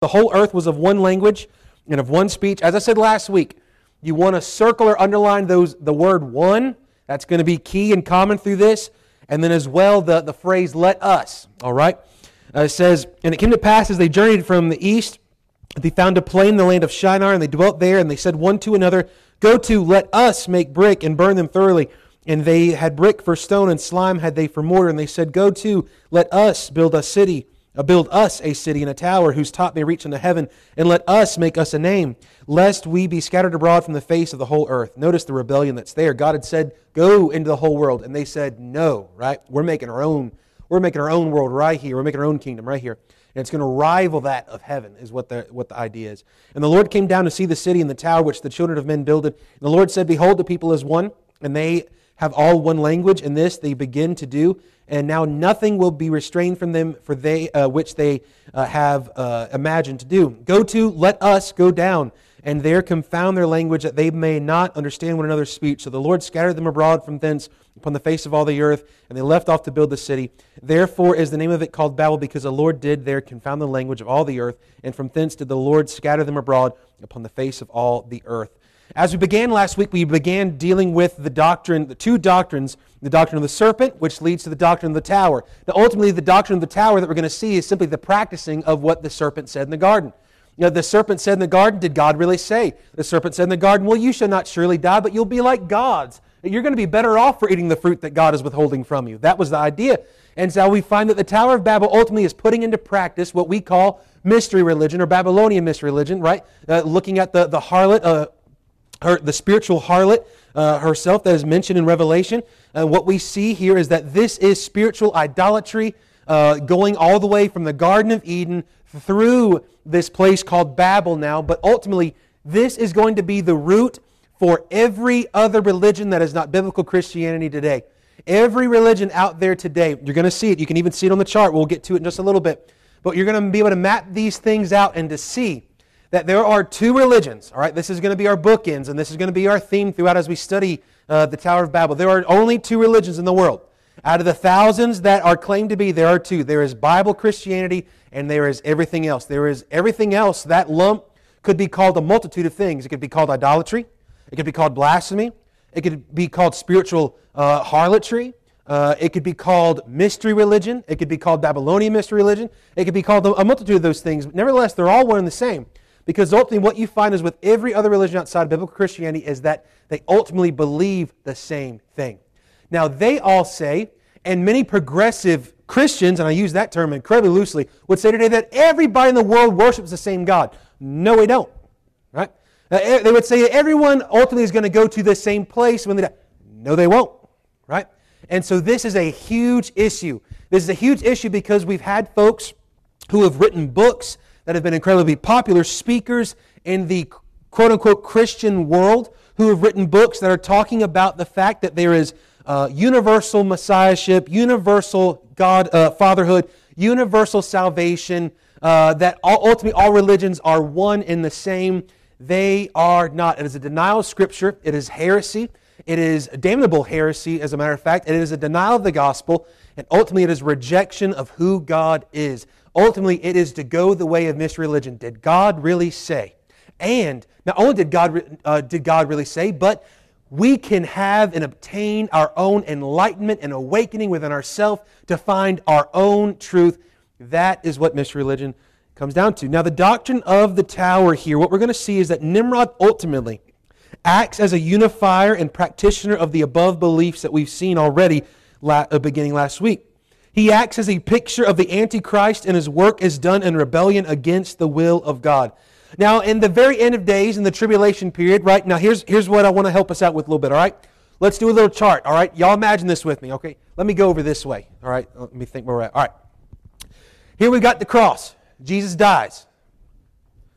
The whole earth was of one language and of one speech. As I said last week, you want to circle or underline those the word one. That's going to be key and common through this. And then as well the, the phrase let us. All right? Uh, it says, And it came to pass as they journeyed from the east, they found a plain in the land of Shinar, and they dwelt there, and they said one to another, Go to, let us make brick and burn them thoroughly. And they had brick for stone, and slime had they for mortar. And they said, Go to, let us build a city Uh, build us a city and a tower whose top may reach into heaven, and let us make us a name, lest we be scattered abroad from the face of the whole earth. Notice the rebellion that's there. God had said, Go into the whole world. And they said, No, right? We're making our own. We're making our own world right here. We're making our own kingdom right here. And it's going to rival that of heaven, is what the, what the idea is. And the Lord came down to see the city and the tower which the children of men builded. And the Lord said, Behold, the people is one, and they have all one language. and this they begin to do and now nothing will be restrained from them for they uh, which they uh, have uh, imagined to do. Go to, let us go down, and there confound their language that they may not understand one another's speech. So the Lord scattered them abroad from thence upon the face of all the earth, and they left off to build the city. Therefore is the name of it called Babel, because the Lord did there confound the language of all the earth, and from thence did the Lord scatter them abroad upon the face of all the earth. As we began last week, we began dealing with the doctrine, the two doctrines, the doctrine of the serpent, which leads to the doctrine of the tower. Now, ultimately, the doctrine of the tower that we're going to see is simply the practicing of what the serpent said in the garden. You know, the serpent said in the garden, did God really say? The serpent said in the garden, well, you shall not surely die, but you'll be like gods. You're going to be better off for eating the fruit that God is withholding from you. That was the idea. And so we find that the Tower of Babel ultimately is putting into practice what we call mystery religion or Babylonian mystery religion, right? Uh, looking at the, the harlot, uh, her, the spiritual harlot uh, herself that is mentioned in Revelation. And what we see here is that this is spiritual idolatry uh, going all the way from the Garden of Eden through this place called Babel now. But ultimately, this is going to be the root for every other religion that is not biblical Christianity today. Every religion out there today, you're going to see it. You can even see it on the chart. We'll get to it in just a little bit. But you're going to be able to map these things out and to see that there are two religions. All right, this is going to be our bookends, and this is going to be our theme throughout as we study uh, the Tower of Babel. There are only two religions in the world. Out of the thousands that are claimed to be, there are two. There is Bible Christianity, and there is everything else. There is everything else. That lump could be called a multitude of things. It could be called idolatry. It could be called blasphemy. It could be called spiritual uh, harlotry. Uh, it could be called mystery religion. It could be called Babylonian mystery religion. It could be called a multitude of those things. But Nevertheless, they're all one and the same. Because ultimately, what you find is with every other religion outside of biblical Christianity is that they ultimately believe the same thing. Now, they all say, and many progressive Christians, and I use that term incredibly loosely, would say today that everybody in the world worships the same God. No, we don't. Right? Uh, they would say everyone ultimately is going to go to the same place when they die. No, they won't. Right? And so this is a huge issue. This is a huge issue because we've had folks who have written books that have been incredibly popular, speakers in the quote unquote Christian world who have written books that are talking about the fact that there is uh, universal messiahship, universal God uh, fatherhood, universal salvation, uh, that all, ultimately all religions are one in the same. They are not. It is a denial of Scripture. It is heresy. It is damnable heresy, as a matter of fact. It is a denial of the gospel. And ultimately, it is rejection of who God is. Ultimately, it is to go the way of misreligion. Did God really say? And not only did God, uh, did God really say, but we can have and obtain our own enlightenment and awakening within ourselves to find our own truth. That is what misreligion comes down to. Now, the doctrine of the tower here, what we're going to see is that Nimrod ultimately acts as a unifier and practitioner of the above beliefs that we've seen already la- uh, beginning last week. He acts as a picture of the Antichrist, and his work is done in rebellion against the will of God. Now, in the very end of days, in the tribulation period, right? Now, here's, here's what I want to help us out with a little bit, all right? Let's do a little chart, all right? Y'all imagine this with me, okay? Let me go over this way, all right? Let me think where we're at. All right. Here we got the cross. Jesus dies.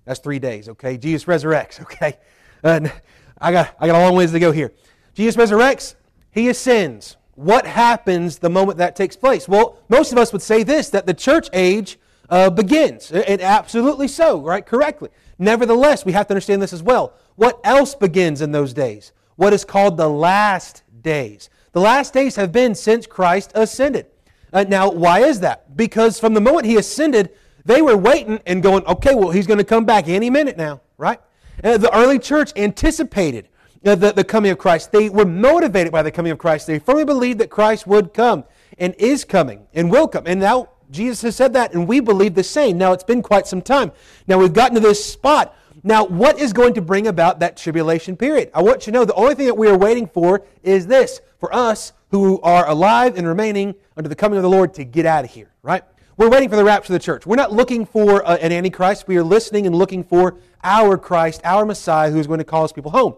That's three days, okay? Jesus resurrects, okay? And I got, I got a long ways to go here. Jesus resurrects, he ascends what happens the moment that takes place? Well, most of us would say this that the church age uh, begins, and absolutely so, right? Correctly. Nevertheless, we have to understand this as well. What else begins in those days? What is called the last days. The last days have been since Christ ascended. Uh, now, why is that? Because from the moment he ascended, They were waiting and going, okay, well, he's going to come back any minute now, right? Uh, the early church anticipated the, the coming of Christ. They were motivated by the coming of Christ. They firmly believed that Christ would come and is coming and will come. And now Jesus has said that, and we believe the same. Now, it's been quite some time. Now, we've gotten to this spot. Now, what is going to bring about that tribulation period? I want you to know the only thing that we are waiting for is this for us who are alive and remaining under the coming of the Lord to get out of here, right? We're waiting for the rapture of the church. We're not looking for uh, an Antichrist. We are listening and looking for our Christ, our Messiah, who is going to call his people home.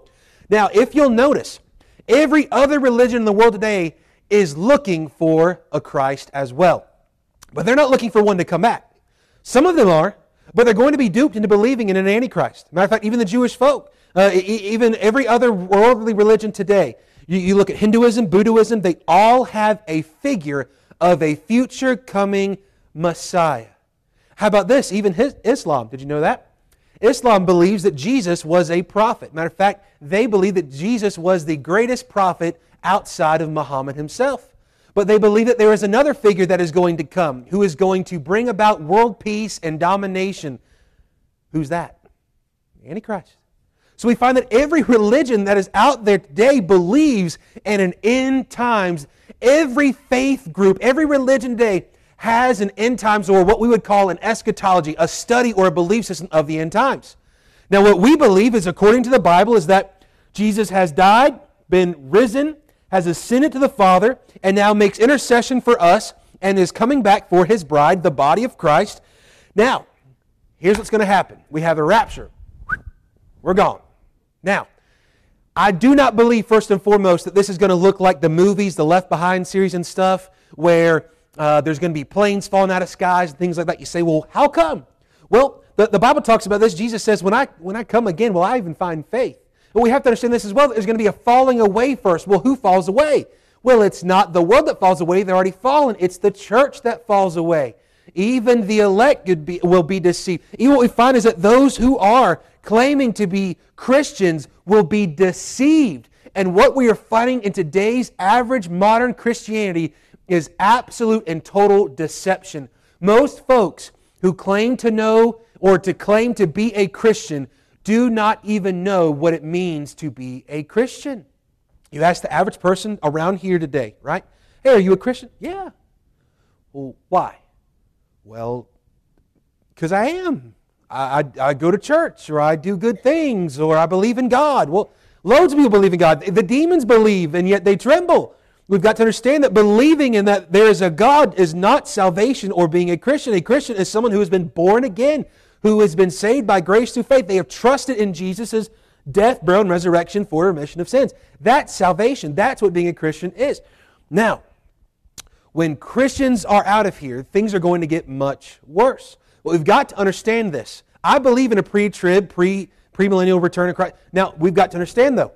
Now, if you'll notice, every other religion in the world today is looking for a Christ as well. But they're not looking for one to come back. Some of them are, but they're going to be duped into believing in an Antichrist. Matter of fact, even the Jewish folk, uh, even every other worldly religion today, you, you look at Hinduism, Buddhism, they all have a figure of a future coming Messiah. How about this? Even his, Islam, did you know that? Islam believes that Jesus was a prophet. Matter of fact, they believe that Jesus was the greatest prophet outside of Muhammad himself. But they believe that there is another figure that is going to come who is going to bring about world peace and domination. Who's that? Antichrist. So we find that every religion that is out there today believes in an end times. Every faith group, every religion today has an end times or what we would call an eschatology, a study or a belief system of the end times. Now, what we believe is, according to the Bible, is that Jesus has died, been risen, has ascended to the Father, and now makes intercession for us and is coming back for his bride, the body of Christ. Now, here's what's going to happen we have a rapture. We're gone. Now, I do not believe, first and foremost, that this is going to look like the movies, the Left Behind series and stuff, where uh, there's going to be planes falling out of skies and things like that. You say, well, how come? Well, the, the Bible talks about this. Jesus says, when I, when I come again, will I even find faith? But we have to understand this as well. There's going to be a falling away first. Well, who falls away? Well, it's not the world that falls away. They're already fallen. It's the church that falls away. Even the elect be, will be deceived. Even what we find is that those who are claiming to be Christians will be deceived. And what we are finding in today's average modern Christianity is absolute and total deception. Most folks who claim to know or to claim to be a Christian do not even know what it means to be a Christian. You ask the average person around here today, right? Hey, are you a Christian? Yeah. Well, why? Well, because I am. I, I, I, go to church, or I do good things, or I believe in God. Well, loads of people believe in God. The demons believe, and yet they tremble. We've got to understand that believing in that there is a God is not salvation or being a Christian. A Christian is someone who has been born again, who has been saved by grace through faith. They have trusted in Jesus' death, burial, and resurrection for remission of sins. That's salvation. That's what being a Christian is. Now, when Christians are out of here, things are going to get much worse. Well, we've got to understand this. I believe in a pre-trib, pre premillennial return of Christ. Now, we've got to understand though,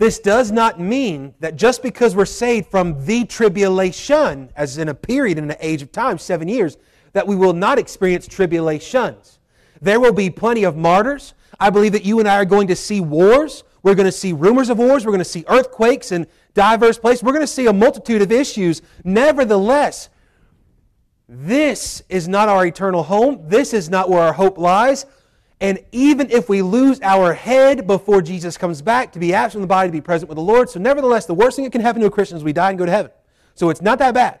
this does not mean that just because we're saved from the tribulation, as in a period in an age of time, seven years, that we will not experience tribulations. There will be plenty of martyrs. I believe that you and I are going to see wars. We're going to see rumors of wars. We're going to see earthquakes in diverse places. We're going to see a multitude of issues. Nevertheless, this is not our eternal home. This is not where our hope lies. And even if we lose our head before Jesus comes back, to be absent from the body, to be present with the Lord. So, nevertheless, the worst thing that can happen to a Christian is we die and go to heaven. So, it's not that bad.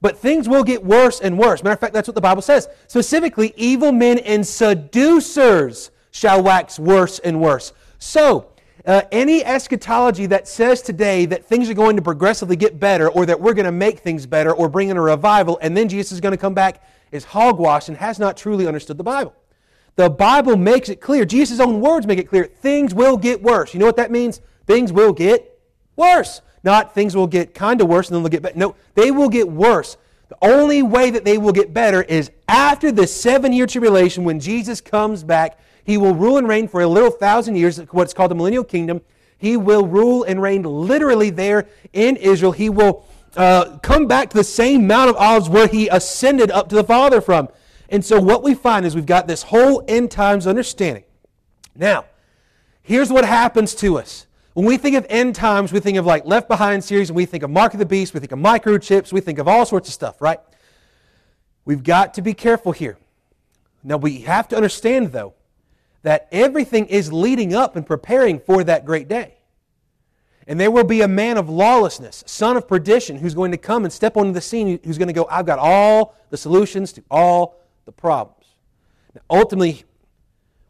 But things will get worse and worse. Matter of fact, that's what the Bible says. Specifically, evil men and seducers shall wax worse and worse. So, uh, any eschatology that says today that things are going to progressively get better or that we're going to make things better or bring in a revival and then Jesus is going to come back is hogwash and has not truly understood the Bible. The Bible makes it clear, Jesus' own words make it clear, things will get worse. You know what that means? Things will get worse. Not things will get kind of worse and then they'll get better. No, they will get worse. The only way that they will get better is after the seven year tribulation when Jesus comes back. He will rule and reign for a little thousand years, what's called the millennial kingdom. He will rule and reign literally there in Israel. He will uh, come back to the same Mount of Olives where he ascended up to the Father from. And so what we find is we've got this whole end times understanding. Now, here's what happens to us. When we think of end times, we think of like Left Behind series, and we think of Mark of the Beast, we think of microchips, we think of all sorts of stuff, right? We've got to be careful here. Now we have to understand, though, that everything is leading up and preparing for that great day. And there will be a man of lawlessness, son of perdition, who's going to come and step onto the scene, who's going to go, I've got all the solutions to all the problems. Now, ultimately,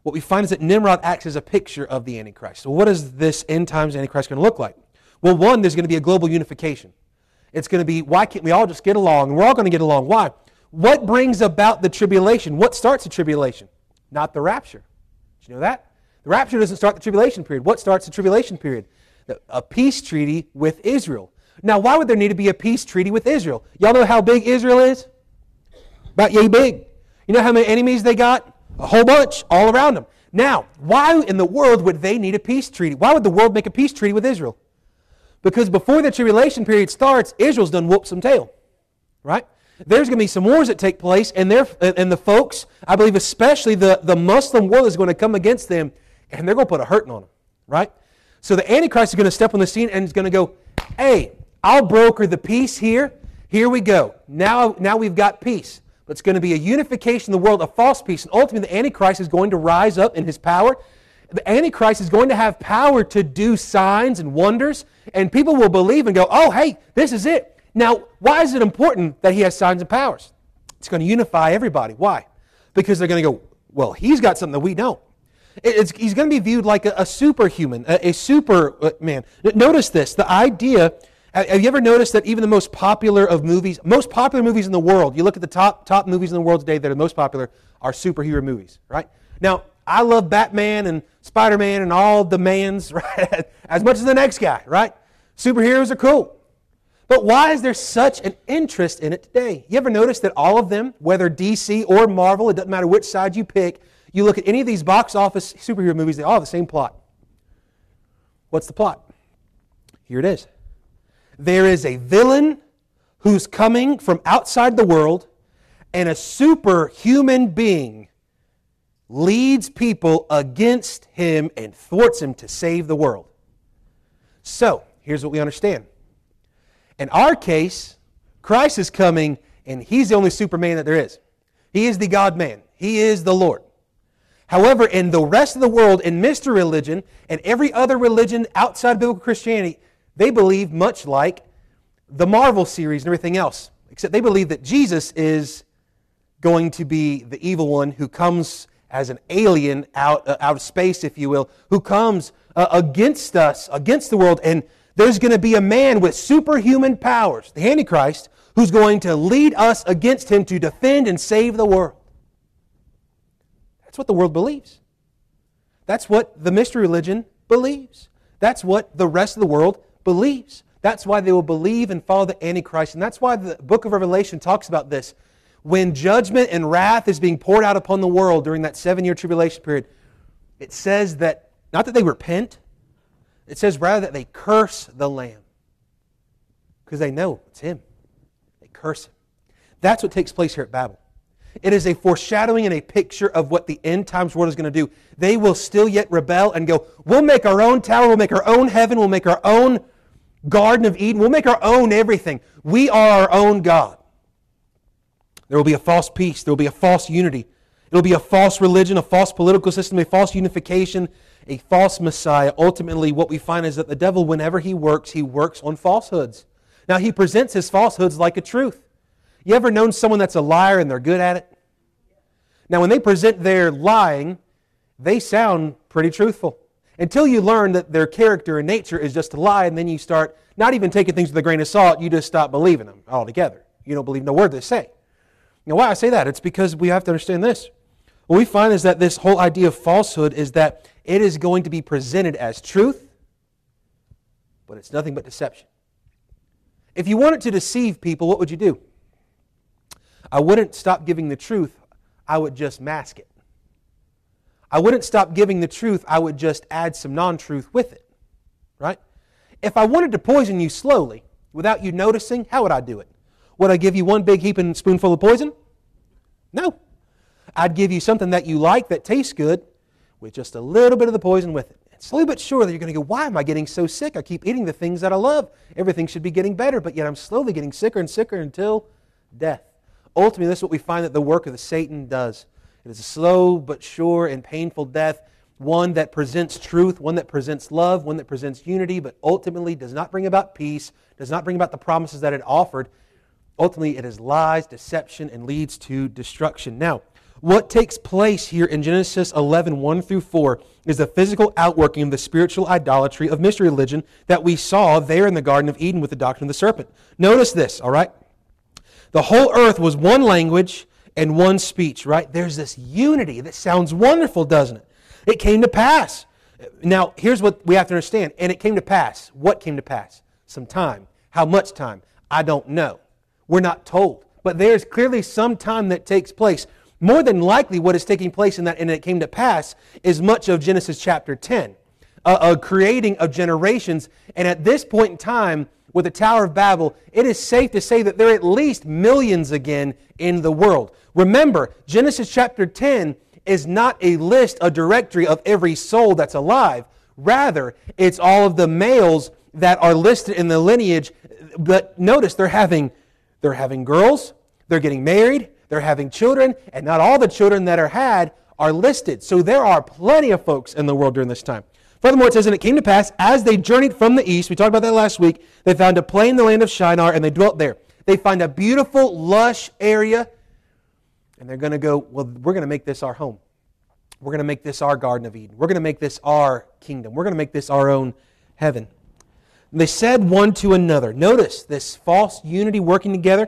what we find is that Nimrod acts as a picture of the Antichrist. So, what is this end times Antichrist going to look like? Well, one, there's going to be a global unification. It's going to be, why can't we all just get along? We're all going to get along. Why? What brings about the tribulation? What starts the tribulation? Not the rapture. Did you know that? The rapture doesn't start the tribulation period. What starts the tribulation period? a peace treaty with Israel. Now, why would there need to be a peace treaty with Israel? Y'all know how big Israel is? About yay big. You know how many enemies they got? A whole bunch all around them. Now, why in the world would they need a peace treaty? Why would the world make a peace treaty with Israel? Because before the tribulation period starts, Israel's done whooped some tail. Right? There's going to be some wars that take place, and, and the folks, I believe especially the, the Muslim world, is going to come against them, and they're going to put a hurting on them. Right? So the Antichrist is going to step on the scene and is going to go, hey, I'll broker the peace here. Here we go. Now, now we've got peace. But it's going to be a unification of the world, a false peace. And ultimately, the Antichrist is going to rise up in his power. The Antichrist is going to have power to do signs and wonders, and people will believe and go, oh, hey, this is it. Now, why is it important that he has signs and powers? It's going to unify everybody. Why? Because they're going to go, well, he's got something that we don't. It's, he's going to be viewed like a, a superhuman, a, a superman. Uh, notice this the idea. Have you ever noticed that even the most popular of movies, most popular movies in the world, you look at the top, top movies in the world today that are most popular, are superhero movies, right? Now, I love Batman and Spider Man and all the mans, right? As much as the next guy, right? Superheroes are cool. But why is there such an interest in it today? You ever notice that all of them, whether DC or Marvel, it doesn't matter which side you pick, you look at any of these box office superhero movies, they all have the same plot. What's the plot? Here it is. There is a villain who's coming from outside the world, and a superhuman being leads people against him and thwarts him to save the world. So, here's what we understand. In our case, Christ is coming, and he's the only Superman that there is. He is the God man, he is the Lord. However, in the rest of the world, in mystery religion and every other religion outside biblical Christianity, they believe much like the Marvel series and everything else, except they believe that Jesus is going to be the evil one who comes as an alien out, uh, out of space, if you will, who comes uh, against us, against the world, and there's going to be a man with superhuman powers, the Antichrist, who's going to lead us against him to defend and save the world. That's what the world believes. That's what the mystery religion believes. That's what the rest of the world believes. That's why they will believe and follow the Antichrist. And that's why the book of Revelation talks about this. When judgment and wrath is being poured out upon the world during that seven year tribulation period, it says that, not that they repent, it says rather that they curse the Lamb. Because they know it's Him. They curse Him. That's what takes place here at Babel. It is a foreshadowing and a picture of what the end times world is going to do. They will still yet rebel and go, we'll make our own tower, we'll make our own heaven, we'll make our own Garden of Eden, we'll make our own everything. We are our own God. There will be a false peace, there will be a false unity. It'll be a false religion, a false political system, a false unification, a false Messiah. Ultimately, what we find is that the devil, whenever he works, he works on falsehoods. Now, he presents his falsehoods like a truth. You ever known someone that's a liar and they're good at it? Now, when they present their lying, they sound pretty truthful. Until you learn that their character and nature is just a lie, and then you start not even taking things with a grain of salt, you just stop believing them altogether. You don't believe no word they say. Now, why I say that? It's because we have to understand this. What we find is that this whole idea of falsehood is that it is going to be presented as truth, but it's nothing but deception. If you wanted to deceive people, what would you do? I wouldn't stop giving the truth, I would just mask it. I wouldn't stop giving the truth, I would just add some non truth with it. Right? If I wanted to poison you slowly, without you noticing, how would I do it? Would I give you one big heaping spoonful of poison? No. I'd give you something that you like that tastes good with just a little bit of the poison with it. And slowly but surely you're going to go, why am I getting so sick? I keep eating the things that I love. Everything should be getting better, but yet I'm slowly getting sicker and sicker until death. Ultimately, this is what we find that the work of the Satan does. It is a slow but sure and painful death, one that presents truth, one that presents love, one that presents unity, but ultimately does not bring about peace, does not bring about the promises that it offered. Ultimately, it is lies, deception, and leads to destruction. Now, what takes place here in Genesis 11, 1 through 4, is the physical outworking of the spiritual idolatry of mystery religion that we saw there in the Garden of Eden with the doctrine of the serpent. Notice this, all right? The whole earth was one language and one speech, right? There's this unity that sounds wonderful, doesn't it? It came to pass. Now, here's what we have to understand. And it came to pass. What came to pass? Some time. How much time? I don't know. We're not told. But there's clearly some time that takes place. More than likely, what is taking place in that, and it came to pass, is much of Genesis chapter 10, a, a creating of generations. And at this point in time, with the Tower of Babel, it is safe to say that there are at least millions again in the world. Remember, Genesis chapter 10 is not a list, a directory of every soul that's alive. Rather, it's all of the males that are listed in the lineage. But notice they're having, they're having girls, they're getting married, they're having children, and not all the children that are had are listed. So there are plenty of folks in the world during this time. Furthermore, it says, And it came to pass, as they journeyed from the east, we talked about that last week, they found a plain in the land of Shinar, and they dwelt there. They find a beautiful, lush area, and they're going to go, Well, we're going to make this our home. We're going to make this our Garden of Eden. We're going to make this our kingdom. We're going to make this our own heaven. And they said one to another, notice this false unity working together.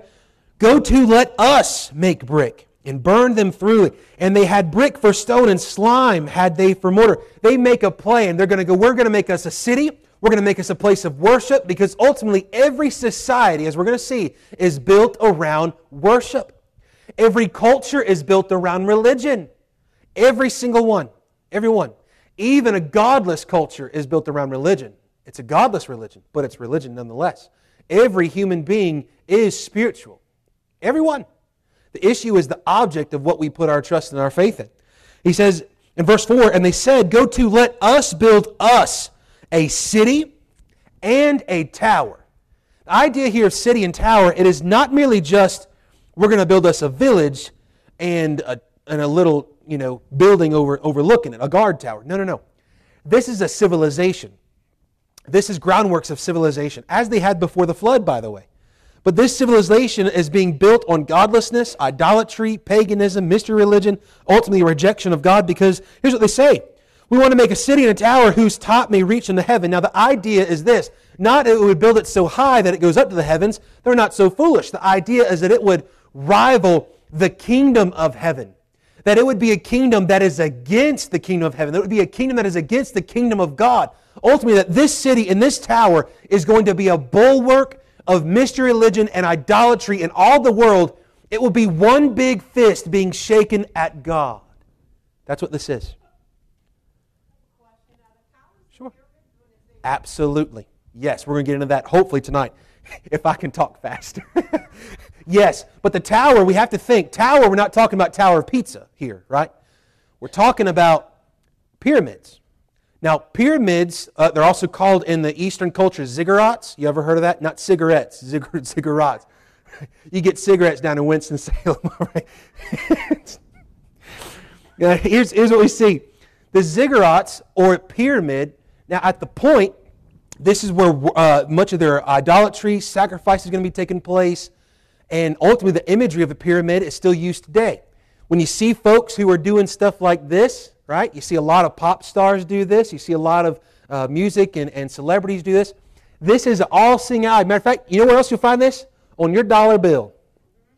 Go to, let us make brick and burn them through it. And they had brick for stone and slime had they for mortar. They make a plan. They're going to go, we're going to make us a city. We're going to make us a place of worship because ultimately every society, as we're going to see, is built around worship. Every culture is built around religion. Every single one. Every one. Even a godless culture is built around religion. It's a godless religion, but it's religion nonetheless. Every human being is spiritual. Everyone. The issue is the object of what we put our trust and our faith in. He says in verse 4 And they said, Go to, let us build us a city and a tower. The idea here of city and tower, it is not merely just we're going to build us a village and a, and a little you know, building over, overlooking it, a guard tower. No, no, no. This is a civilization. This is groundworks of civilization, as they had before the flood, by the way. But this civilization is being built on godlessness, idolatry, paganism, mystery religion, ultimately rejection of God, because here's what they say. We want to make a city and a tower whose top may reach into heaven. Now, the idea is this not that it would build it so high that it goes up to the heavens. They're not so foolish. The idea is that it would rival the kingdom of heaven. That it would be a kingdom that is against the kingdom of heaven. That it would be a kingdom that is against the kingdom of God. Ultimately, that this city and this tower is going to be a bulwark of mystery religion and idolatry in all the world, it will be one big fist being shaken at God. That's what this is. Sure. Absolutely. Yes, we're going to get into that hopefully tonight, if I can talk fast. yes, but the tower, we have to think. Tower, we're not talking about Tower of Pisa here, right? We're talking about pyramids. Now, pyramids, uh, they're also called in the Eastern culture ziggurats. You ever heard of that? Not cigarettes, ziggur- ziggurats. you get cigarettes down in Winston-Salem, all right? here's, here's what we see. The ziggurats, or pyramid, now at the point, this is where uh, much of their idolatry, sacrifice is going to be taking place, and ultimately the imagery of a pyramid is still used today. When you see folks who are doing stuff like this, right? You see a lot of pop stars do this. You see a lot of uh, music and, and celebrities do this. This is all seeing eye. Matter of fact, you know where else you'll find this? On your dollar bill.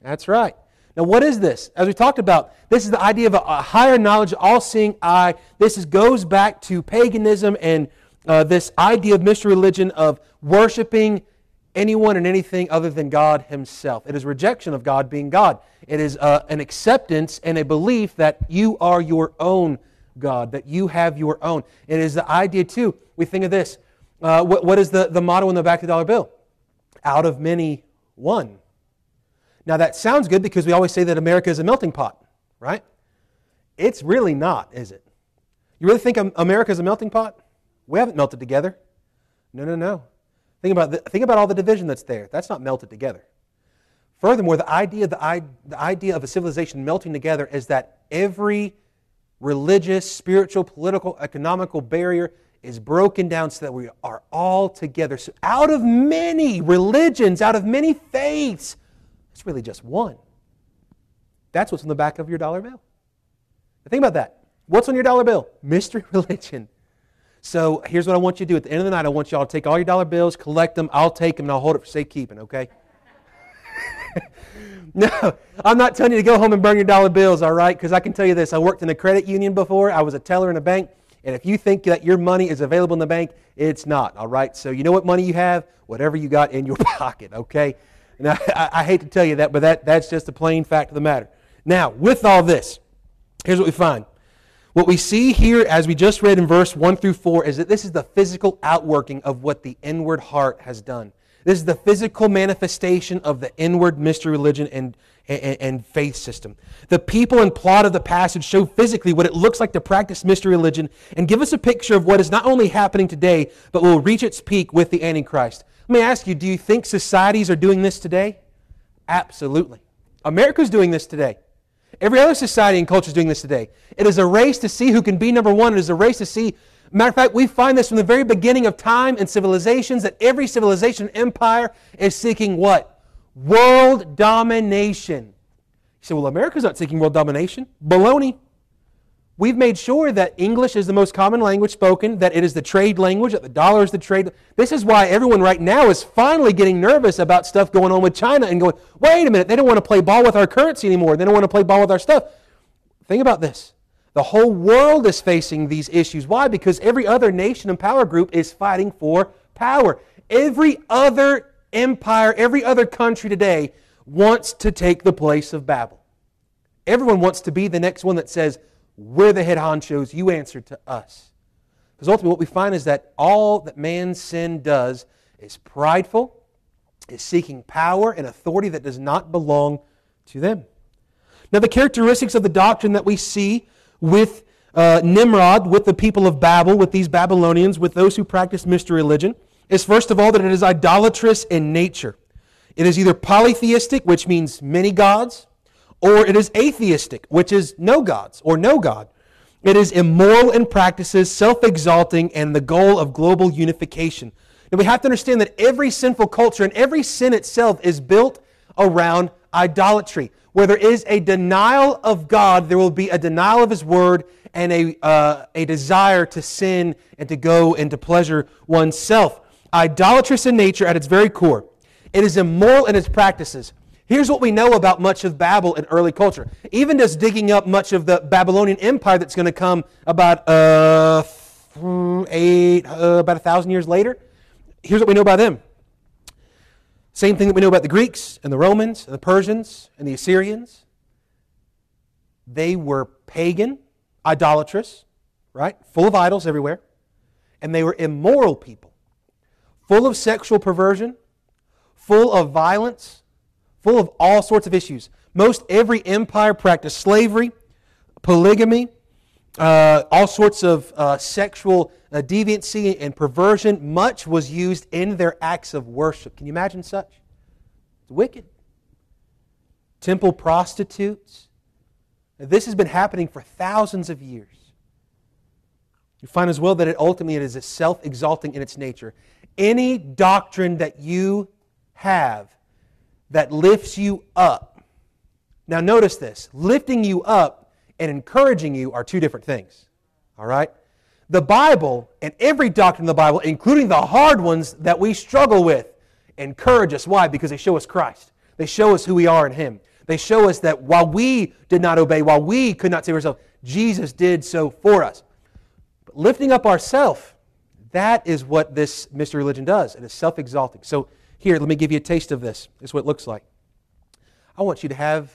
That's right. Now, what is this? As we talked about, this is the idea of a, a higher knowledge, all seeing eye. This is, goes back to paganism and uh, this idea of mystery religion of worshiping anyone and anything other than God Himself. It is rejection of God being God. It is uh, an acceptance and a belief that you are your own God, that you have your own. It is the idea, too. We think of this. Uh, what, what is the, the motto in the back of the dollar bill? Out of many, one. Now, that sounds good because we always say that America is a melting pot, right? It's really not, is it? You really think America is a melting pot? We haven't melted together. No, no, no. Think about, the, think about all the division that's there. That's not melted together. Furthermore, the idea, the, the idea of a civilization melting together is that every religious, spiritual, political, economical barrier is broken down so that we are all together. So, out of many religions, out of many faiths, it's really just one. That's what's on the back of your dollar bill. Think about that. What's on your dollar bill? Mystery religion. So here's what I want you to do. At the end of the night, I want you all to take all your dollar bills, collect them. I'll take them and I'll hold it for safekeeping, okay? no, I'm not telling you to go home and burn your dollar bills, all right? Because I can tell you this I worked in a credit union before, I was a teller in a bank. And if you think that your money is available in the bank, it's not, all right? So you know what money you have? Whatever you got in your pocket, okay? Now, I, I hate to tell you that, but that, that's just a plain fact of the matter. Now, with all this, here's what we find. What we see here, as we just read in verse 1 through 4, is that this is the physical outworking of what the inward heart has done. This is the physical manifestation of the inward mystery religion and, and, and, faith system. The people and plot of the passage show physically what it looks like to practice mystery religion and give us a picture of what is not only happening today, but will reach its peak with the Antichrist. Let me ask you do you think societies are doing this today? Absolutely. America's doing this today. Every other society and culture is doing this today. It is a race to see who can be number one. It is a race to see. Matter of fact, we find this from the very beginning of time and civilizations that every civilization empire is seeking what? World domination. You say, well, America's not seeking world domination. Baloney. We've made sure that English is the most common language spoken, that it is the trade language, that the dollar is the trade. This is why everyone right now is finally getting nervous about stuff going on with China and going, wait a minute, they don't want to play ball with our currency anymore. They don't want to play ball with our stuff. Think about this. The whole world is facing these issues. Why? Because every other nation and power group is fighting for power. Every other empire, every other country today wants to take the place of Babel. Everyone wants to be the next one that says, we're the head honchos. You answer to us. Because ultimately, what we find is that all that man's sin does is prideful, is seeking power and authority that does not belong to them. Now, the characteristics of the doctrine that we see with uh, Nimrod, with the people of Babel, with these Babylonians, with those who practice mystery religion, is first of all that it is idolatrous in nature. It is either polytheistic, which means many gods, or it is atheistic, which is no gods or no God. It is immoral in practices, self exalting, and the goal of global unification. Now we have to understand that every sinful culture and every sin itself is built around idolatry. Where there is a denial of God, there will be a denial of His Word and a, uh, a desire to sin and to go and to pleasure oneself. Idolatrous in nature at its very core. It is immoral in its practices. Here's what we know about much of Babel in early culture. Even just digging up much of the Babylonian Empire that's going to come about uh, eight, uh, about a thousand years later. Here's what we know about them. Same thing that we know about the Greeks and the Romans and the Persians and the Assyrians. They were pagan, idolatrous, right? Full of idols everywhere. And they were immoral people, full of sexual perversion, full of violence, full of all sorts of issues. Most every empire practiced slavery, polygamy, uh, all sorts of uh, sexual uh, deviancy and perversion. Much was used in their acts of worship. Can you imagine such? It's wicked. Temple prostitutes. This has been happening for thousands of years. You find as well that it ultimately is it is self exalting in its nature. Any doctrine that you have that lifts you up. Now, notice this lifting you up and encouraging you are two different things. All right? The Bible and every doctrine of the Bible, including the hard ones that we struggle with, encourage us. Why? Because they show us Christ. They show us who we are in Him. They show us that while we did not obey, while we could not save ourselves, Jesus did so for us. But lifting up ourselves, that is what this mystery religion does. It is self exalting. So here, let me give you a taste of this. This is what it looks like. I want you to have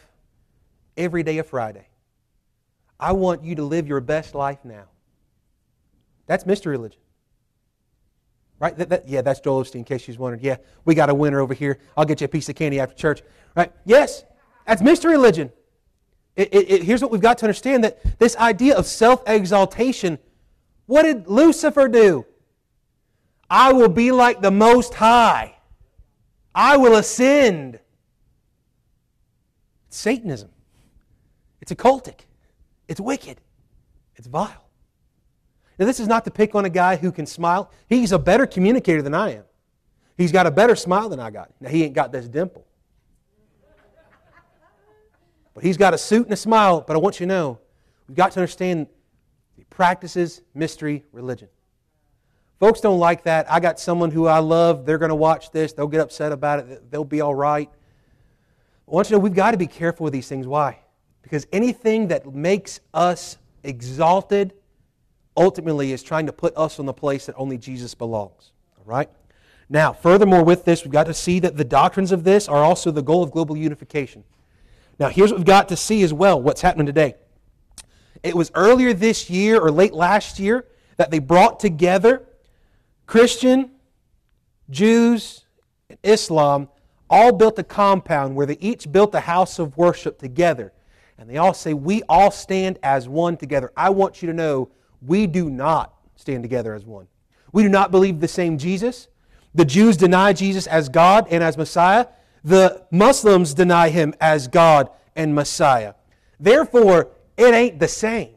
every day a Friday. I want you to live your best life now. That's mystery religion. Right? That, that, yeah, that's Joel Osteen, in case she's wondering. Yeah, we got a winner over here. I'll get you a piece of candy after church. Right? Yes, that's mystery religion. It, it, it, here's what we've got to understand that this idea of self exaltation, what did Lucifer do? I will be like the Most High. I will ascend. It's Satanism. It's occultic. It's wicked. It's vile. Now, this is not to pick on a guy who can smile. He's a better communicator than I am. He's got a better smile than I got. Now, he ain't got this dimple. But he's got a suit and a smile. But I want you to know, we've got to understand he practices mystery religion. Folks don't like that. I got someone who I love. They're going to watch this. They'll get upset about it. They'll be all right. I want you to know we've got to be careful with these things. Why? Because anything that makes us exalted ultimately is trying to put us on the place that only Jesus belongs. All right? Now, furthermore, with this, we've got to see that the doctrines of this are also the goal of global unification. Now, here's what we've got to see as well what's happening today. It was earlier this year or late last year that they brought together Christian, Jews, and Islam all built a compound where they each built a house of worship together. And they all say, We all stand as one together. I want you to know we do not stand together as one. We do not believe the same Jesus. The Jews deny Jesus as God and as Messiah. The Muslims deny him as God and Messiah. Therefore, it ain't the same.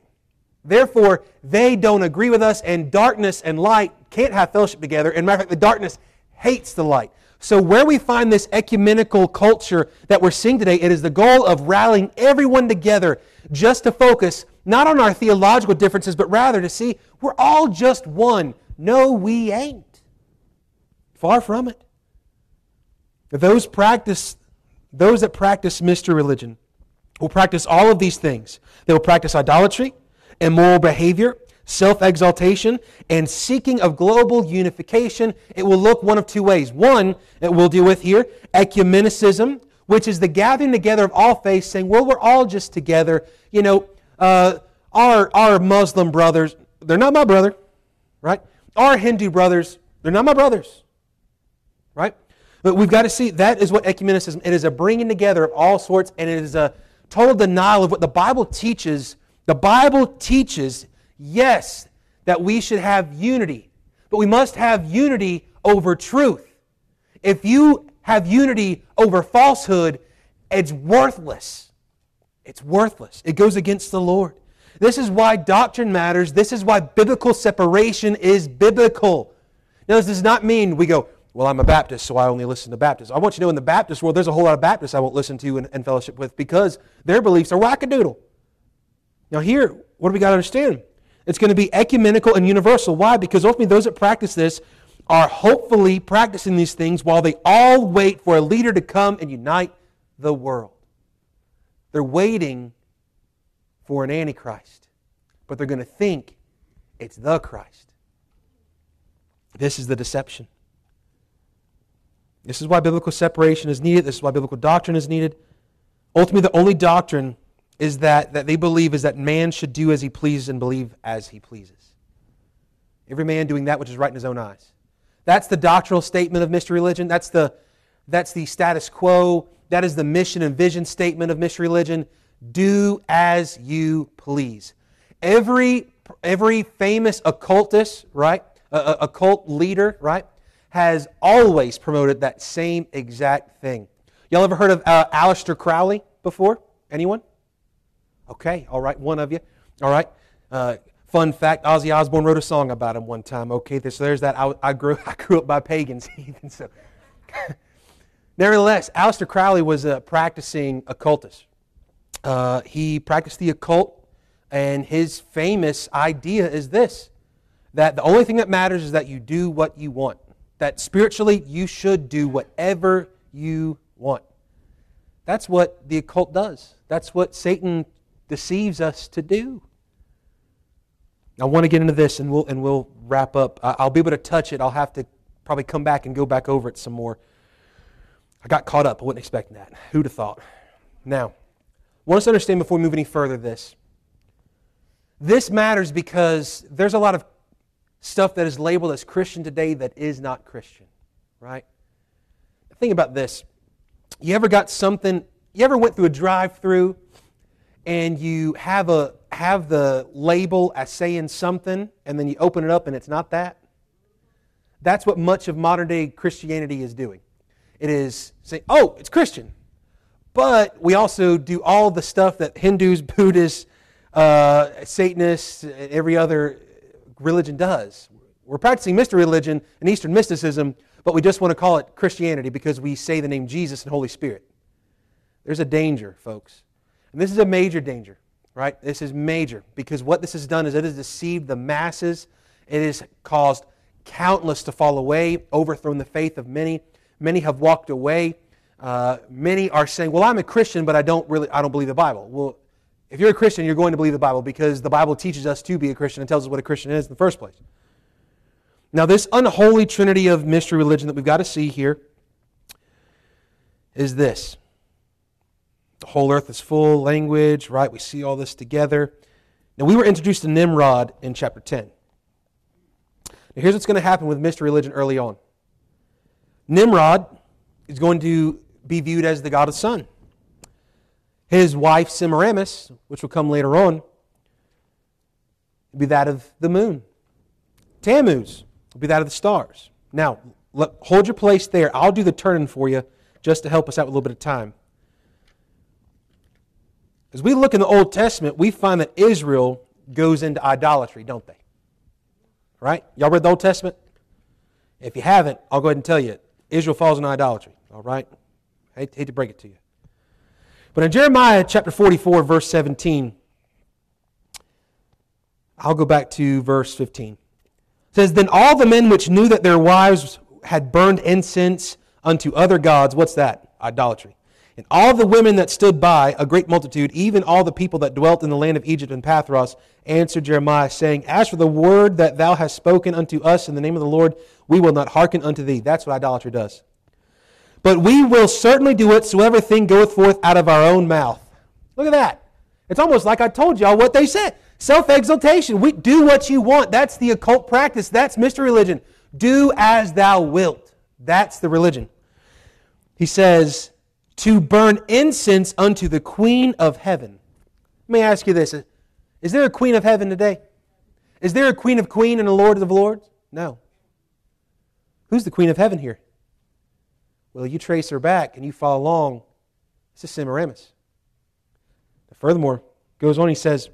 Therefore, they don't agree with us, and darkness and light can't have fellowship together. And matter of fact, the darkness hates the light. So, where we find this ecumenical culture that we're seeing today, it is the goal of rallying everyone together just to focus not on our theological differences, but rather to see we're all just one. No, we ain't. Far from it. Those practice, those that practice mystery religion will practice all of these things. They will practice idolatry, immoral behavior, self exaltation, and seeking of global unification. It will look one of two ways. One, that we'll deal with here, ecumenicism, which is the gathering together of all faiths, saying, well, we're all just together. You know, uh, our, our Muslim brothers, they're not my brother, right? Our Hindu brothers, they're not my brothers, right? But we've got to see that is what ecumenicism it is a bringing together of all sorts, and it is a total denial of what the Bible teaches. The Bible teaches yes, that we should have unity, but we must have unity over truth. If you have unity over falsehood, it's worthless. It's worthless. It goes against the Lord. This is why doctrine matters. This is why biblical separation is biblical. Now, this does not mean we go, well, I'm a Baptist, so I only listen to Baptists. I want you to know in the Baptist world, there's a whole lot of Baptists I won't listen to and, and fellowship with because their beliefs are wackadoodle. Now, here, what do we got to understand? It's going to be ecumenical and universal. Why? Because ultimately, those that practice this are hopefully practicing these things while they all wait for a leader to come and unite the world. They're waiting for an antichrist, but they're going to think it's the Christ. This is the deception. This is why biblical separation is needed. This is why biblical doctrine is needed. Ultimately, the only doctrine is that, that they believe is that man should do as he pleases and believe as he pleases. Every man doing that which is right in his own eyes. That's the doctrinal statement of mystery religion. That's the, that's the status quo. That is the mission and vision statement of mystery religion. Do as you please. Every, every famous occultist, right? A, occult leader, right? Has always promoted that same exact thing. Y'all ever heard of uh, Aleister Crowley before? Anyone? Okay, all right, one of you. All right. Uh, fun fact: Ozzy Osbourne wrote a song about him one time. Okay, there's that. I, I grew I grew up by pagans, even so. Nevertheless, Aleister Crowley was a practicing occultist. Uh, he practiced the occult, and his famous idea is this: that the only thing that matters is that you do what you want. That spiritually, you should do whatever you want. That's what the occult does. That's what Satan deceives us to do. I want to get into this and we'll, and we'll wrap up. I'll be able to touch it. I'll have to probably come back and go back over it some more. I got caught up. I wasn't expecting that. Who'd have thought? Now, I want us to understand before we move any further this. This matters because there's a lot of stuff that is labeled as Christian today that is not Christian, right? Think about this. You ever got something, you ever went through a drive through and you have a have the label as saying something and then you open it up and it's not that that's what much of modern day christianity is doing it is saying oh it's christian but we also do all the stuff that hindus buddhists uh, Satanists every other religion does. We're practicing mystery religion and Eastern mysticism, but we just want to call it Christianity because we say the name Jesus and Holy Spirit. There's a danger, folks. And this is a major danger, right? This is major because what this has done is it has deceived the masses. It has caused countless to fall away, overthrown the faith of many. Many have walked away. Uh, many are saying, "Well, I'm a Christian, but I don't really, I don't believe the Bible." Well, if you're a Christian, you're going to believe the Bible because the Bible teaches us to be a Christian and tells us what a Christian is in the first place. Now, this unholy trinity of mystery religion that we've got to see here is this. The whole earth is full language, right? We see all this together. Now, we were introduced to Nimrod in chapter 10. Now, here's what's going to happen with mystery religion early on Nimrod is going to be viewed as the god of sun. His wife, Semiramis, which will come later on, will be that of the moon. Tammuz will be that of the stars. Now, hold your place there. I'll do the turning for you just to help us out with a little bit of time. As we look in the Old Testament, we find that Israel goes into idolatry, don't they? Right? Y'all read the Old Testament? If you haven't, I'll go ahead and tell you Israel falls into idolatry. All right? I hate, hate to break it to you. But in Jeremiah chapter 44, verse 17, I'll go back to verse 15. It says, Then all the men which knew that their wives had burned incense unto other gods, what's that? Idolatry. And all the women that stood by, a great multitude, even all the people that dwelt in the land of Egypt and Pathros, answered Jeremiah, saying, As for the word that thou hast spoken unto us in the name of the Lord, we will not hearken unto thee. That's what idolatry does. But we will certainly do whatsoever thing goeth forth out of our own mouth. Look at that. It's almost like I told y'all what they said. Self exaltation. We do what you want. That's the occult practice. That's mystery religion. Do as thou wilt. That's the religion. He says, to burn incense unto the Queen of Heaven. Let me ask you this Is there a Queen of Heaven today? Is there a Queen of Queen and a Lord of Lords? No. Who's the Queen of Heaven here? Well, you trace her back and you follow along. This is Semiramis. Furthermore, goes on, he says,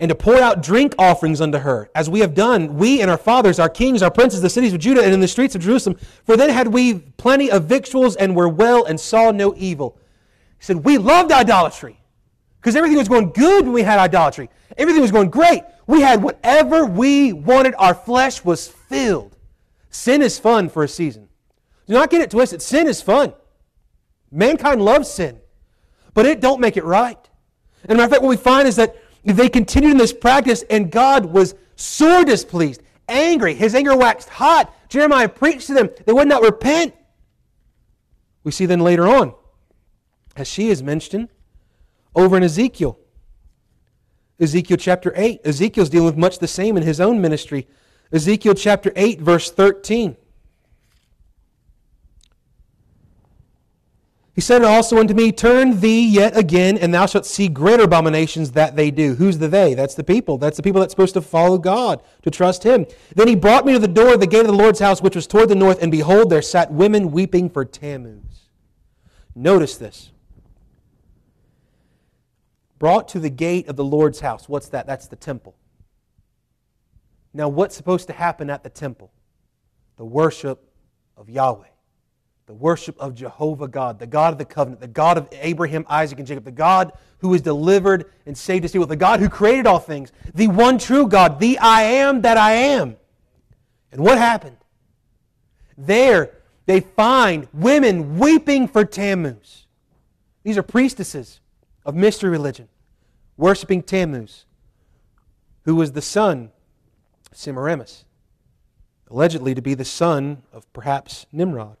and to pour out drink offerings unto her, as we have done, we and our fathers, our kings, our princes, the cities of Judah, and in the streets of Jerusalem. For then had we plenty of victuals and were well and saw no evil. He said, We loved idolatry because everything was going good when we had idolatry. Everything was going great. We had whatever we wanted, our flesh was filled. Sin is fun for a season. Do not get it twisted. Sin is fun. Mankind loves sin, but it don't make it right. And matter of fact, what we find is that they continued in this practice, and God was sore displeased, angry. His anger waxed hot. Jeremiah preached to them. They would not repent. We see then later on, as she is mentioned, over in Ezekiel. Ezekiel chapter 8. Ezekiel's dealing with much the same in his own ministry. Ezekiel chapter 8, verse 13. He said also unto me, Turn thee yet again, and thou shalt see greater abominations that they do. Who's the they? That's the people. That's the people that's supposed to follow God, to trust Him. Then he brought me to the door of the gate of the Lord's house, which was toward the north, and behold, there sat women weeping for Tammuz. Notice this. Brought to the gate of the Lord's house. What's that? That's the temple. Now, what's supposed to happen at the temple? The worship of Yahweh the worship of Jehovah God, the God of the covenant, the God of Abraham, Isaac, and Jacob, the God who has delivered and saved us, the God who created all things, the one true God, the I am that I am. And what happened? There, they find women weeping for Tammuz. These are priestesses of mystery religion, worshiping Tammuz, who was the son of Semiramis, allegedly to be the son of perhaps Nimrod.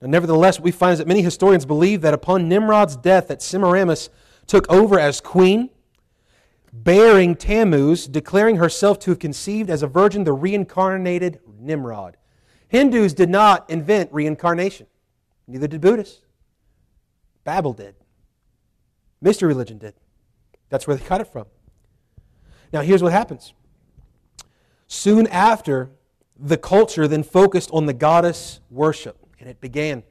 Now, nevertheless, we find that many historians believe that upon Nimrod's death, that Semiramis took over as queen, bearing Tammuz, declaring herself to have conceived as a virgin the reincarnated Nimrod. Hindus did not invent reincarnation, neither did Buddhists. Babel did. Mystery religion did. That's where they got it from. Now, here's what happens. Soon after, the culture then focused on the goddess worship and it began.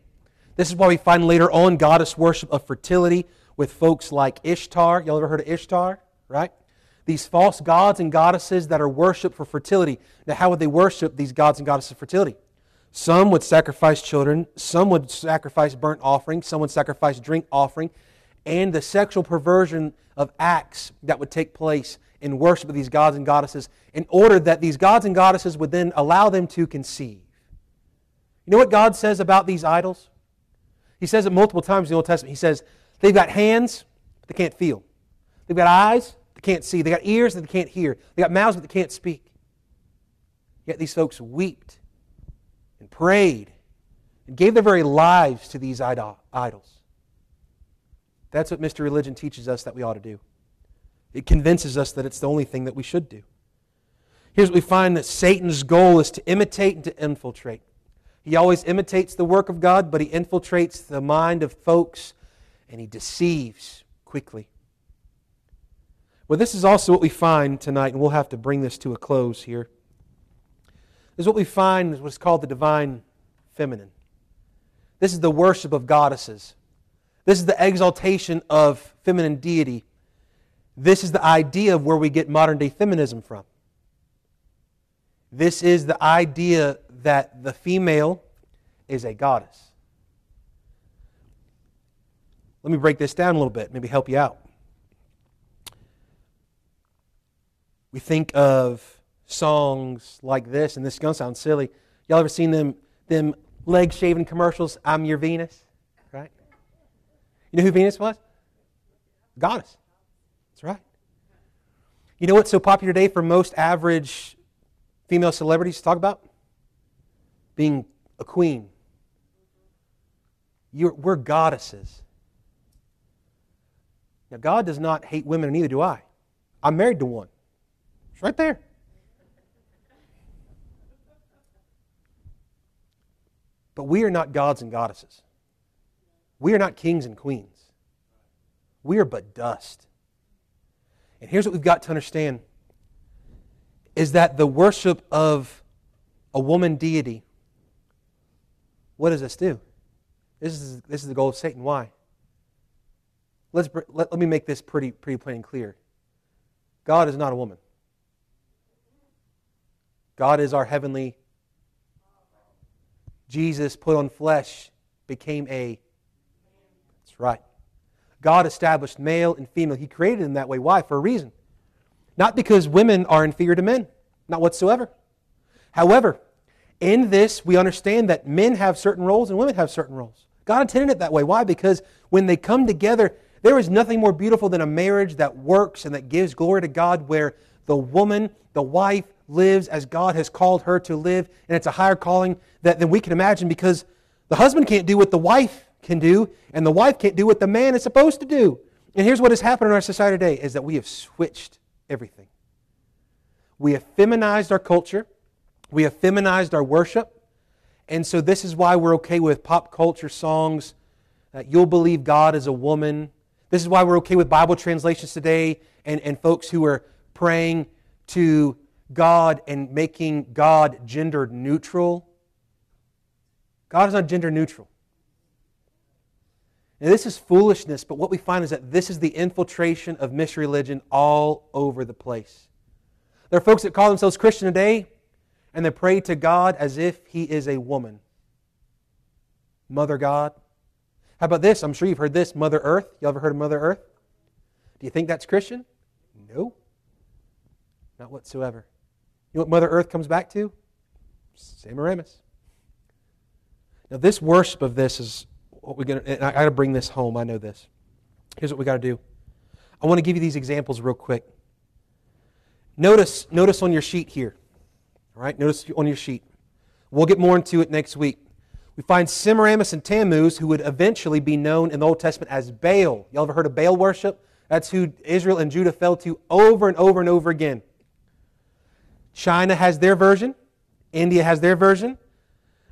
This is why we find later on goddess worship of fertility with folks like Ishtar. Y'all ever heard of Ishtar? right? These false gods and goddesses that are worshiped for fertility. Now, how would they worship these gods and goddesses of fertility? Some would sacrifice children, some would sacrifice burnt offering, some would sacrifice drink offering, and the sexual perversion of acts that would take place in worship of these gods and goddesses in order that these gods and goddesses would then allow them to conceive. You know what God says about these idols? He says it multiple times in the Old Testament. He says, they've got hands, but they can't feel. They've got eyes, they can't see. They got ears that they can't hear. They got mouths, but they can't speak. Yet these folks wept and prayed and gave their very lives to these idols. That's what mystery religion teaches us that we ought to do. It convinces us that it's the only thing that we should do. Here's what we find that Satan's goal is to imitate and to infiltrate. He always imitates the work of God, but he infiltrates the mind of folks and he deceives quickly. Well, this is also what we find tonight, and we'll have to bring this to a close here. This is what we find is what's called the divine feminine. This is the worship of goddesses. This is the exaltation of feminine deity. This is the idea of where we get modern day feminism from. This is the idea that the female is a goddess. Let me break this down a little bit, maybe help you out. We think of songs like this, and this is going to sound silly. Y'all ever seen them, them leg shaving commercials? I'm your Venus, right? You know who Venus was? Goddess. That's right. You know what's so popular today for most average female celebrities to talk about? Being a queen. You're, we're goddesses. Now, God does not hate women, and neither do I. I'm married to one. It's right there. But we are not gods and goddesses. We are not kings and queens. We are but dust. And here's what we've got to understand is that the worship of a woman deity, what does this do? This is, this is the goal of Satan. Why? Let's, let, let me make this pretty, pretty plain and clear. God is not a woman. God is our heavenly. Jesus put on flesh, became a. That's right. God established male and female. He created them that way. Why? For a reason. Not because women are inferior to men, not whatsoever. However, in this, we understand that men have certain roles and women have certain roles. God intended it that way. Why? Because when they come together, there is nothing more beautiful than a marriage that works and that gives glory to God, where the woman, the wife, lives as God has called her to live, and it's a higher calling that, than we can imagine because the husband can't do what the wife can do, and the wife can't do what the man is supposed to do. And here's what has happened in our society today is that we have switched everything. We have feminized our culture. We have feminized our worship. And so this is why we're okay with pop culture songs that you'll believe God is a woman. This is why we're okay with Bible translations today and, and folks who are praying to God and making God gender neutral. God is not gender neutral. Now, this is foolishness, but what we find is that this is the infiltration of mystery religion all over the place. There are folks that call themselves Christian today, and they pray to God as if He is a woman. Mother God. How about this? I'm sure you've heard this Mother Earth. You ever heard of Mother Earth? Do you think that's Christian? No. Not whatsoever. You know what Mother Earth comes back to? Semiramis. Now, this worship of this is what we're going to, I got to bring this home. I know this. Here's what we got to do. I want to give you these examples real quick. Notice, notice on your sheet here. All right, notice on your sheet. We'll get more into it next week. We find Semiramis and Tammuz, who would eventually be known in the Old Testament as Baal. Y'all ever heard of Baal worship? That's who Israel and Judah fell to over and over and over again. China has their version. India has their version.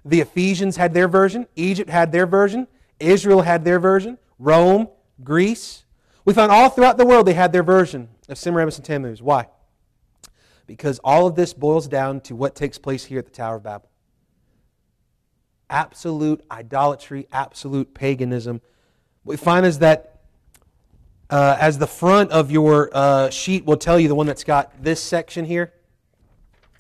The Ephesians had their version. Egypt had their version. Israel had their version. Rome, Greece. We find all throughout the world they had their version of Semiramis and Tammuz. Why? Because all of this boils down to what takes place here at the Tower of Babel. Absolute idolatry, absolute paganism. What we find is that uh, as the front of your uh, sheet will tell you, the one that's got this section here,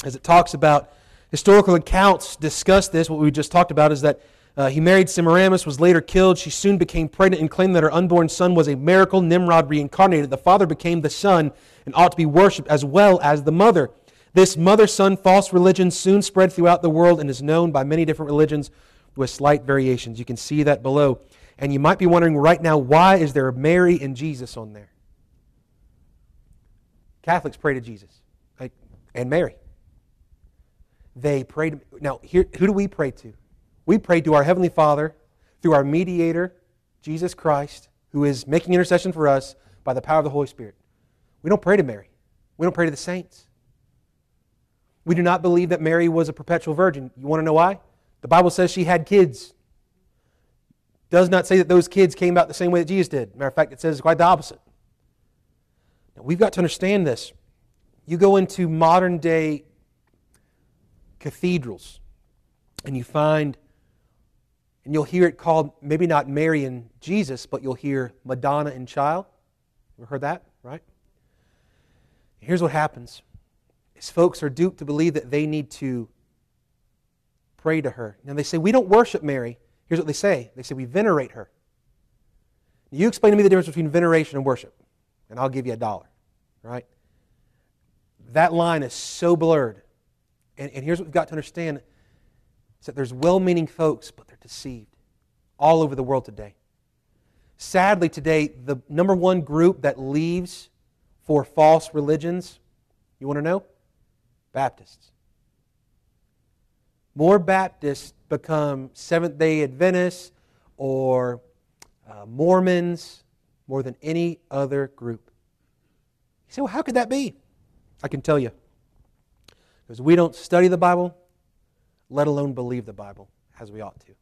as it talks about historical accounts discuss this. What we just talked about is that uh, he married Semiramis, was later killed. She soon became pregnant and claimed that her unborn son was a miracle. Nimrod reincarnated. The father became the son and ought to be worshipped as well as the mother. This mother son false religion soon spread throughout the world and is known by many different religions with slight variations. You can see that below. And you might be wondering right now, why is there Mary and Jesus on there? Catholics pray to Jesus and Mary. They pray to. Now, here, who do we pray to? We pray to our Heavenly Father through our mediator, Jesus Christ, who is making intercession for us by the power of the Holy Spirit. We don't pray to Mary. We don't pray to the saints. We do not believe that Mary was a perpetual virgin. You want to know why? The Bible says she had kids does not say that those kids came out the same way that Jesus did. Matter of fact, it says quite the opposite. Now, we've got to understand this. You go into modern day cathedrals and you find, and you'll hear it called maybe not Mary and Jesus, but you'll hear Madonna and Child. Ever heard that, right? Here's what happens is folks are duped to believe that they need to pray to her. Now they say, We don't worship Mary. Here's what they say they say, We venerate her. You explain to me the difference between veneration and worship, and I'll give you a dollar. Right? That line is so blurred. And, and here's what we've got to understand is that there's well meaning folks, but they're deceived all over the world today. Sadly, today, the number one group that leaves for false religions, you want to know? Baptists. More Baptists become Seventh day Adventists or uh, Mormons more than any other group. You say, well, how could that be? I can tell you. Because we don't study the Bible, let alone believe the Bible as we ought to.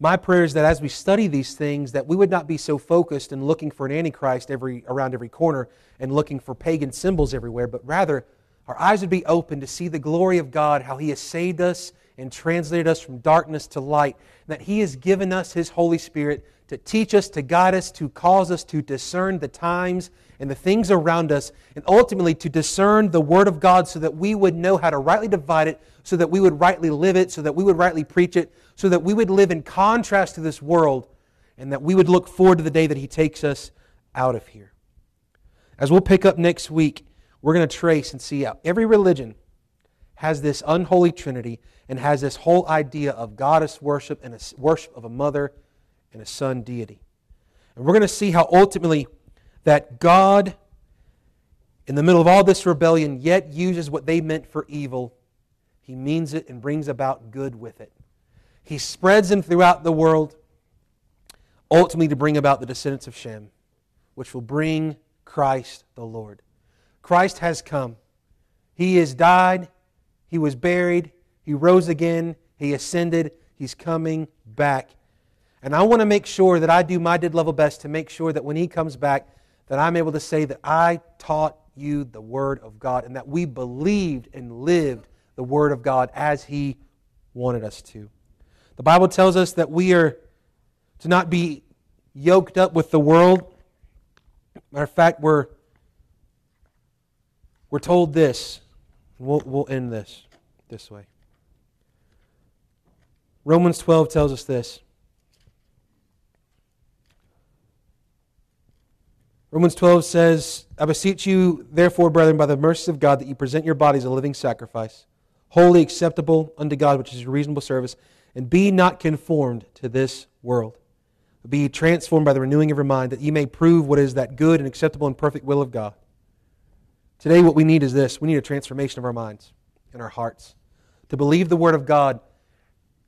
My prayer is that as we study these things, that we would not be so focused in looking for an antichrist every, around every corner and looking for pagan symbols everywhere, but rather our eyes would be open to see the glory of God, how He has saved us and translated us from darkness to light, that He has given us His Holy Spirit to teach us, to guide us, to cause us to discern the times and the things around us, and ultimately to discern the Word of God so that we would know how to rightly divide it, so that we would rightly live it, so that we would rightly preach it, so that we would live in contrast to this world, and that we would look forward to the day that He takes us out of here. As we'll pick up next week, we're going to trace and see how every religion has this unholy trinity and has this whole idea of goddess worship and a worship of a mother and a son deity. And we're going to see how ultimately that God, in the middle of all this rebellion, yet uses what they meant for evil. He means it and brings about good with it. He spreads them throughout the world, ultimately to bring about the descendants of Shem, which will bring Christ the Lord. Christ has come. He has died. He was buried. He rose again. He ascended. He's coming back. And I want to make sure that I do my did level best to make sure that when he comes back, that I'm able to say that I taught you the Word of God and that we believed and lived the Word of God as he wanted us to. The Bible tells us that we are to not be yoked up with the world. Matter of fact, we're, we're told this. We'll, we'll end this this way. Romans 12 tells us this. Romans 12 says, I beseech you, therefore, brethren, by the mercies of God, that you present your bodies a living sacrifice, wholly acceptable unto God, which is your reasonable service, and be not conformed to this world. But be transformed by the renewing of your mind, that ye may prove what is that good and acceptable and perfect will of God. Today, what we need is this we need a transformation of our minds and our hearts to believe the Word of God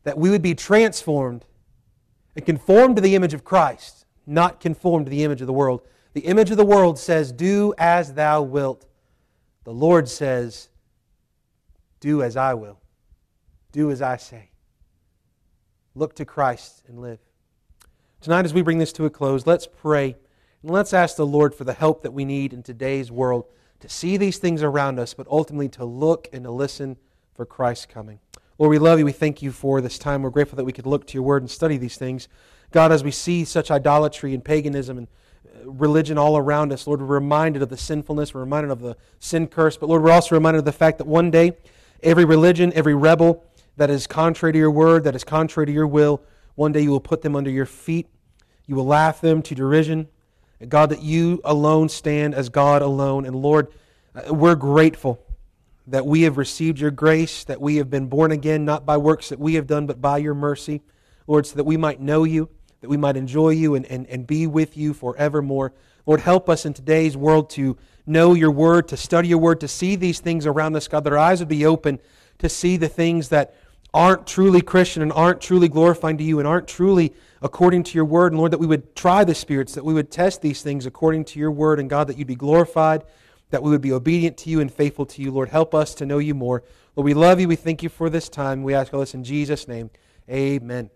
that we would be transformed and conformed to the image of Christ, not conformed to the image of the world. The image of the world says, Do as thou wilt. The Lord says, Do as I will. Do as I say. Look to Christ and live. Tonight, as we bring this to a close, let's pray and let's ask the Lord for the help that we need in today's world to see these things around us, but ultimately to look and to listen for Christ's coming. Lord, we love you. We thank you for this time. We're grateful that we could look to your word and study these things. God, as we see such idolatry and paganism and uh, religion all around us. Lord, we're reminded of the sinfulness, we're reminded of the sin curse, but Lord, we're also reminded of the fact that one day every religion, every rebel that is contrary to your word, that is contrary to your will, one day you will put them under your feet. You will laugh them to derision. God, that you alone stand as God alone. And Lord, uh, we're grateful that we have received your grace, that we have been born again, not by works that we have done, but by your mercy. Lord, so that we might know you, that we might enjoy you and, and, and be with you forevermore. Lord, help us in today's world to know your word, to study your word, to see these things around us, God, that our eyes would be open to see the things that aren't truly Christian and aren't truly glorifying to you and aren't truly according to your word. And Lord, that we would try the spirits, that we would test these things according to your word. And God, that you'd be glorified, that we would be obedient to you and faithful to you. Lord, help us to know you more. Lord, we love you. We thank you for this time. We ask all this in Jesus' name. Amen.